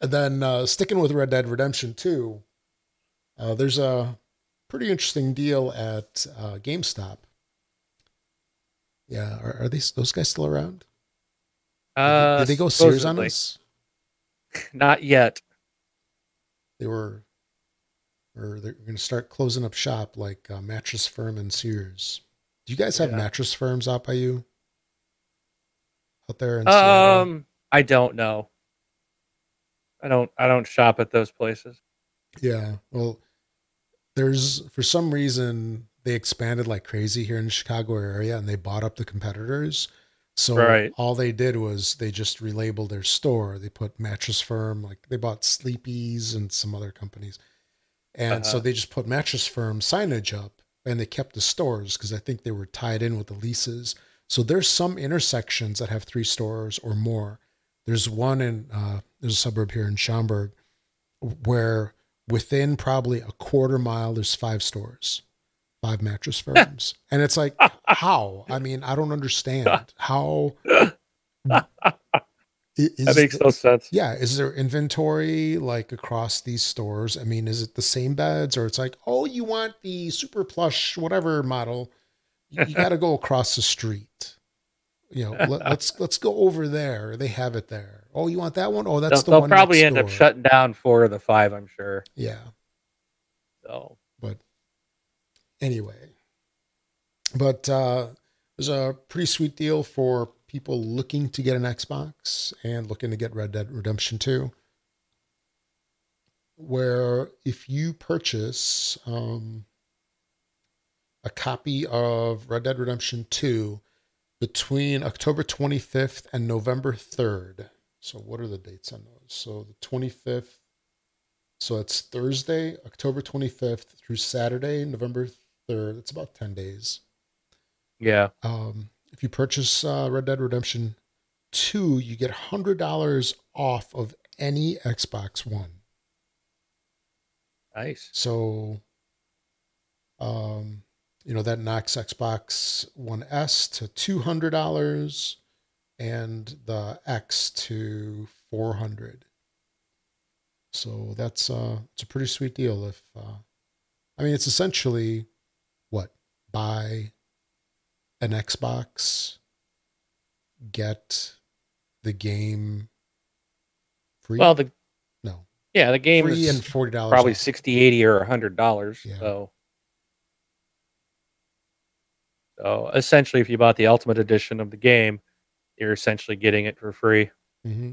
and then uh, sticking with Red Dead Redemption 2, uh, there's a pretty interesting deal at uh, GameStop. Yeah. Are, are these those guys still around? Did they- Uh, did they go Sears on us? [laughs] Not yet. They were, or they're going to start closing up shop like uh, Mattress Firm and Sears. Do you guys have Yeah. mattress firms out by you? Out there in Seattle? Um, I don't know. I don't. I don't shop at those places. Yeah. Well, there's for some reason they expanded like crazy here in the Chicago area and they bought up the competitors. So Right. all they did was they just relabeled their store. They put Mattress Firm, like they bought Sleepy's and some other companies. And so Uh-huh. they just put Mattress Firm signage up and they kept the stores because I think they were tied in with the leases. So there's some intersections that have three stores or more. There's one in uh, there's a suburb here in Schaumburg where within probably a quarter mile there's five stores, five mattress [laughs] firms, and it's like how? I mean, I don't understand how. [laughs] Is that makes no sense. yeah, is there inventory like across these stores? I mean, is it the same beds or it's like, oh, you want the super plush whatever model? You, got to go across the street. You know, let, [laughs] let's let's go over there. They have it there. Oh, you want that one? Oh, that's They'll, the they'll one. probably next end up shutting down four of the five, I'm sure. Yeah, So but anyway, but uh, there's a pretty sweet deal for people looking to get an Xbox and looking to get Red Dead Redemption 2. Where if you purchase um, a copy of Red Dead Redemption 2 between October 25th and November 3rd. So, what are the dates on those? So, the 25th. So, it's Thursday, October 25th through Saturday, November 3rd. It's about 10 days. yeah, Um, if you purchase uh, Red Dead Redemption 2, you get $100 off of any Xbox One. nice. So, um, you know, that knocks Xbox One S to $200 and the X to 400 So that's uh, it's a pretty sweet deal. If uh, I mean, it's essentially what buy an Xbox, get the game free. Well, the no, yeah, the game free is and forty dollars. probably 60, 80 or hundred dollars. Yeah. So, so essentially, if you bought the ultimate edition of the game, you're essentially getting it for free, hmm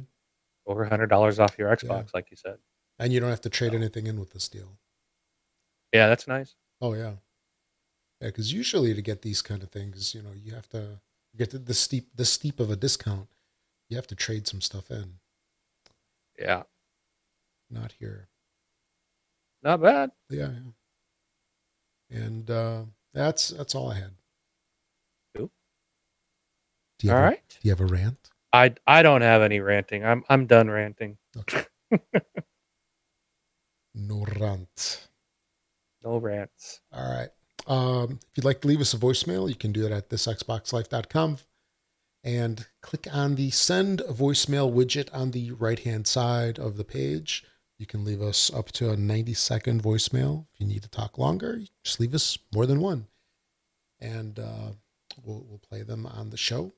over hundred dollars off your Xbox, like you said. and you don't have to trade Oh. anything in with this deal. Yeah, that's nice. Oh yeah, yeah. Because usually to get these kind of things, you know, you have to get the, the steep the steep of a discount. You have to trade some stuff in. Yeah, Not here. not bad. Yeah, yeah. And uh, that's that's all I had. Do you All a- right. do you have a rant? I I don't have any ranting. I'm I'm done ranting. Okay. no [laughs] rant. No rants. All right. Um, if you'd like to leave us a voicemail, you can do it at thexboxlife.com and click on the send a voicemail widget on the right hand side of the page. You can leave us up to a 90 second voicemail. If you need to talk longer, just leave us more than one. And uh, we'll, we'll play them on the show.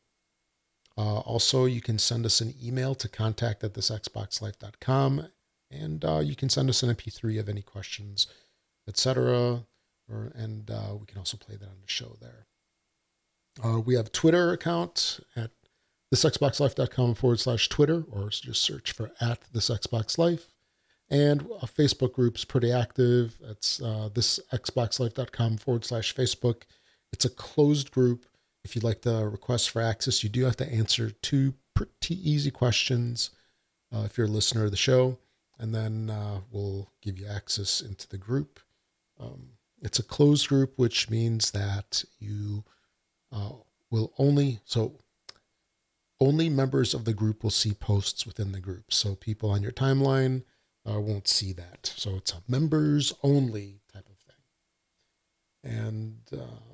Uh, also, you can send us an email to contact at thexboxlife.com and uh, you can send us an MP3 of any questions, etc. And uh, we can also play that on the show there. Uh, we have Twitter account at thexboxlife.com forward slash Twitter, or just search for at thexboxlife. And a Facebook group's pretty active. It's uh, thexboxlife.com forward slash Facebook. It's a closed group. If you'd like to request for access, you do have to answer two pretty easy questions uh, if you're a listener of the show, and then uh, we'll give you access into the group. Um, it's a closed group, which means that you uh, will only so only members of the group will see posts within the group. So people on your timeline uh, won't see that. So it's a members only type of thing. And um,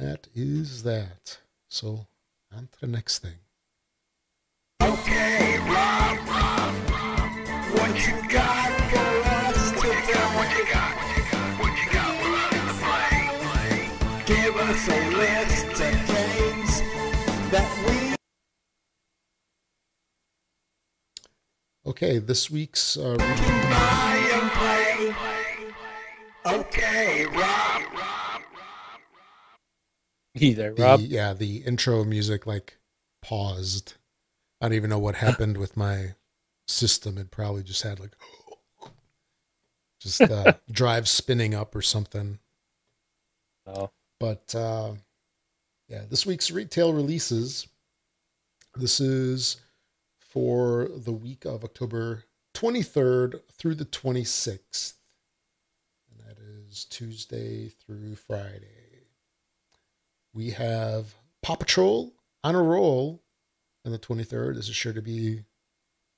that is that. So on to the next thing. Okay, Rob, Rob, what you got for us today? What you got? What you got? What you got for us to play? Give us a list of games that we Okay, this week's uh, re- buy and play. Okay, Rob, Either the, Rob. yeah the intro music like paused. I don't even know what happened with my system. It probably just had like [gasps] just uh, [laughs] drive spinning up or something. Oh, But uh, yeah, this week's retail releases. This is for the week of October 23rd through the 26th. And that is Tuesday through Friday. We have Paw Patrol on a roll. on the 23rd. This is sure to be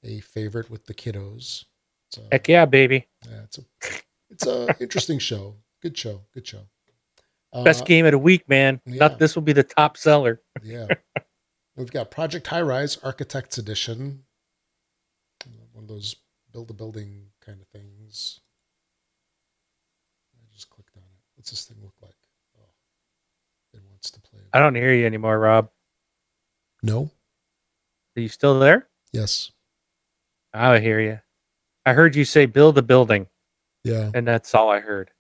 a favorite with the kiddos. So, Heck yeah, baby. yeah, it's a it's a [laughs] interesting show. Good show. Good show. Best Uh, game of the week, man. yeah. Not this will be the top seller. Yeah. We've got Project High Rise Architects Edition. One of those build a building kind of things. I just clicked on it. What's this thing look like? Oh, it wants to play. I don't hear you anymore, Rob. No? Are you still there? Yes. I hear you. I heard you say build a building, Yeah. and that's all I heard.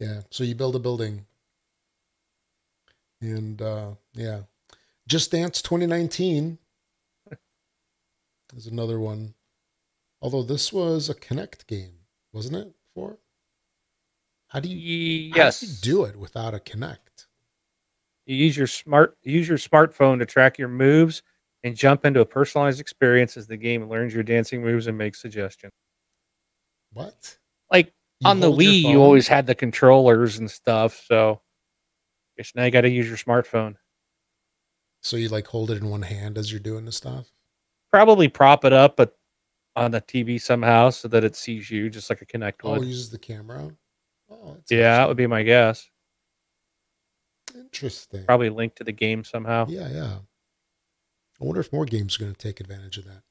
Yeah. So you build a building. And uh yeah. Just Dance 2019 is another one. Although this was a Kinect game, wasn't it? For How do you how Yes. do you do it without a Kinect? You use your smart use your smartphone to track your moves and jump into a personalized experience as the game learns your dancing moves and makes suggestions. What? Like You on the Wii, you always had the controllers and stuff. So, guess now you got to use your smartphone. So you like hold it in one hand as you're doing the stuff? Probably prop it up, but on the TV somehow so that it sees you, just like a Kinect Oh, would. uses the camera. Oh, yeah, that would be my guess. Interesting. Probably linked to the game somehow. Yeah, yeah. I wonder if more games are going to take advantage of that.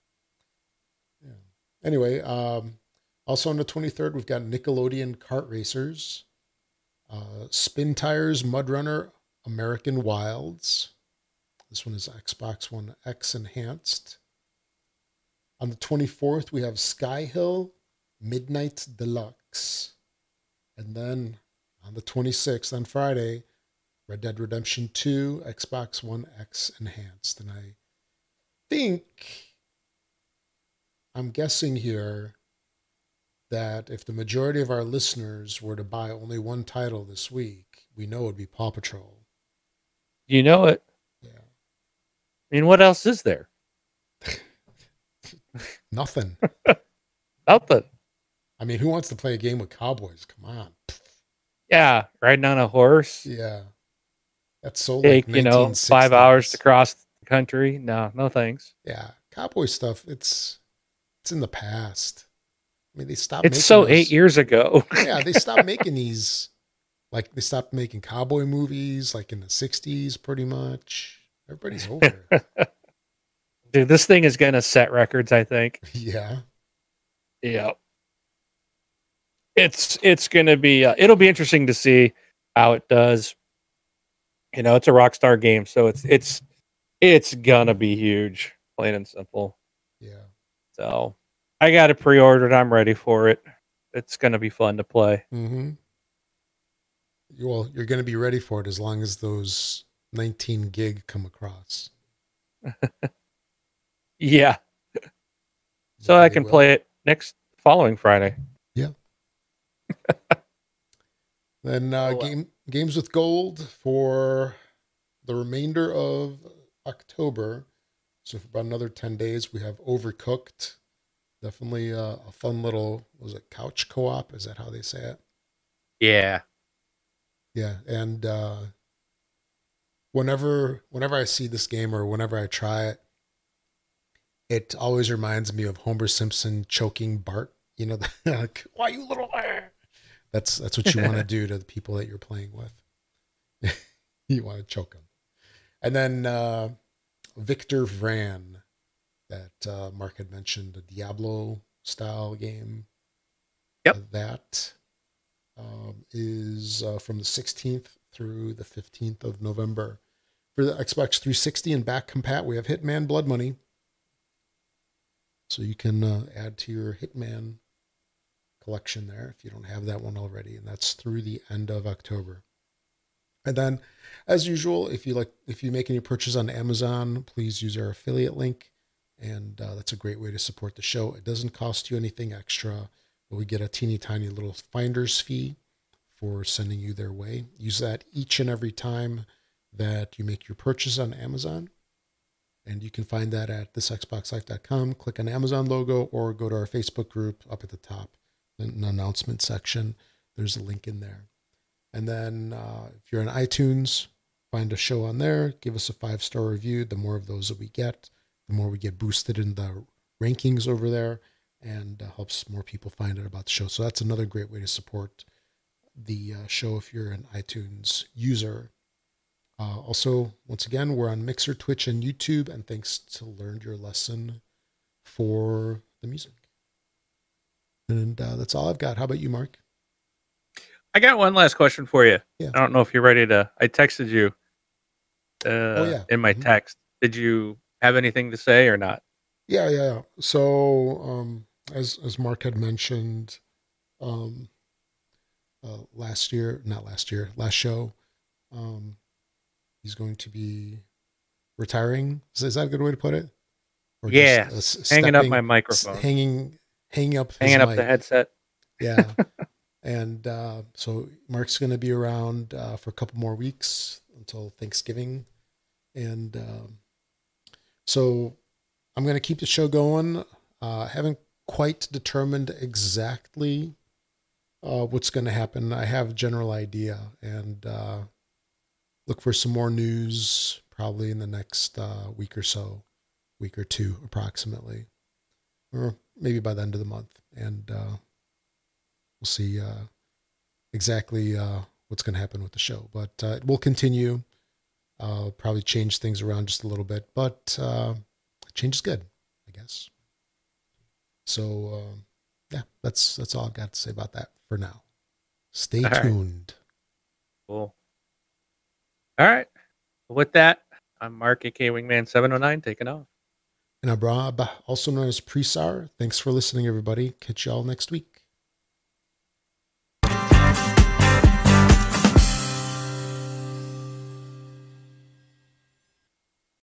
Yeah. Anyway, um, also on the 23rd, we've got Nickelodeon Kart Racers, uh, Spintires MudRunner American Wilds. This one is Xbox One X enhanced. On the 24th, we have Skyhill Midnight Deluxe. And then on the 26th, on Friday, Red Dead Redemption 2, Xbox One X enhanced. And I think, I'm guessing here that if the majority of our listeners were to buy only one title this week, we know it would be Paw Patrol. You know it. Yeah. I mean, what else is there? [laughs] Nothing. [laughs] Nothing. I mean, who wants to play a game with cowboys? Come on. Yeah, riding on a horse. Yeah. That's so Take, like you know, five hours to cross the country. No, no thanks. Yeah. Cowboy stuff, it's it's in the past. I mean, they stopped It's so those- eight years ago. [laughs] yeah, they stopped [laughs] making these. Like they stopped making cowboy movies, like in the '60s, pretty much. Everybody's [laughs] over. it. Dude, this thing is going to set records, I think. yeah, Yeah. It's it's going to be uh, it'll be interesting to see how it does. You know, it's a Rockstar game, so it's it's it's to be huge, plain and simple. yeah. So, I got it pre-ordered. I'm ready for it. It's to be fun to play. Mm-hmm. Well, you're to be ready for it as long as those 19 gig come across. [laughs] Yeah. So Maybe I can will. play it next following Friday. [laughs] Then uh, Oh, game games with gold for the remainder of October. So for about another ten days, we have Overcooked. Definitely uh, a fun little was it couch co-op? Is that how they say it? Yeah. Yeah, and uh, whenever whenever I see this game or whenever I try it, it always reminds me of Homer Simpson choking Bart. You know, [laughs] like, why you little? That's that's what you want to do to the people that you're playing with. [laughs] you want to choke them, and then uh, Victor Vran, that uh, Mark had mentioned, a Diablo style game. Yep. Uh, that um, is uh, from the 16th through the 15th of November. For the Xbox 360 and back compat, we have Hitman Blood Money. So you can uh, add to your Hitman collection there if you don't have that one already, and that's through the end of October. And then, as usual, if you like, if you make any purchase on Amazon, please use our affiliate link, and uh, that's a great way to support the show. It doesn't cost you anything extra, but we get a teeny tiny little finder's fee for sending you their way. Use that each and every time that you make your purchase on Amazon. And you can find that at thexboxlife.com. Click on Amazon logo or go to our Facebook group up at the top, the announcement section. There's a link in there. And then uh, if you're on iTunes, find a show on there, give us a five star review. The more of those that we get, the more we get boosted in the rankings over there and uh, helps more people find out about the show. So that's another great way to support the uh, show if you're an iTunes user. Uh, also, once again, we're on Mixer, Twitch, and YouTube. And thanks to Learned Your Lesson for the music. And uh, that's all I've got. How about you, Mark? I got one last question for you. Yeah. I don't know if you're ready to. I texted you uh, Oh, yeah. in my Mhm. text. Did you have anything to say or not? Yeah, yeah. yeah. So, um, as as Mark had mentioned, um, uh, last year, not last year, last show, um, he's going to be retiring. Is, is that a good way to put it? Or just, Yeah, uh, s- Hanging up my microphone, hanging, hanging up, hanging up the headset. Yeah. [laughs] and uh, so Mark's going to be around uh, for a couple more weeks until Thanksgiving. And um, so I'm going to keep the show going. Uh, haven't quite determined exactly uh, what's going to happen. I have a general idea and uh, look for some more news probably in the next uh, week or so, week or two approximately, or maybe by the end of the month. And uh, we'll see uh, exactly uh, what's going to happen with the show. But uh, it will continue. I'll probably change things around just a little bit, but uh, change is good, I guess. So uh, yeah, that's that's all I've got to say about that for now. Stay All right. tuned. Cool. All right. With that, I'm Mark, aka Wingman seven oh nine, taking off. And Abraham, also known as Presar. Thanks for listening, everybody. Catch y'all next week.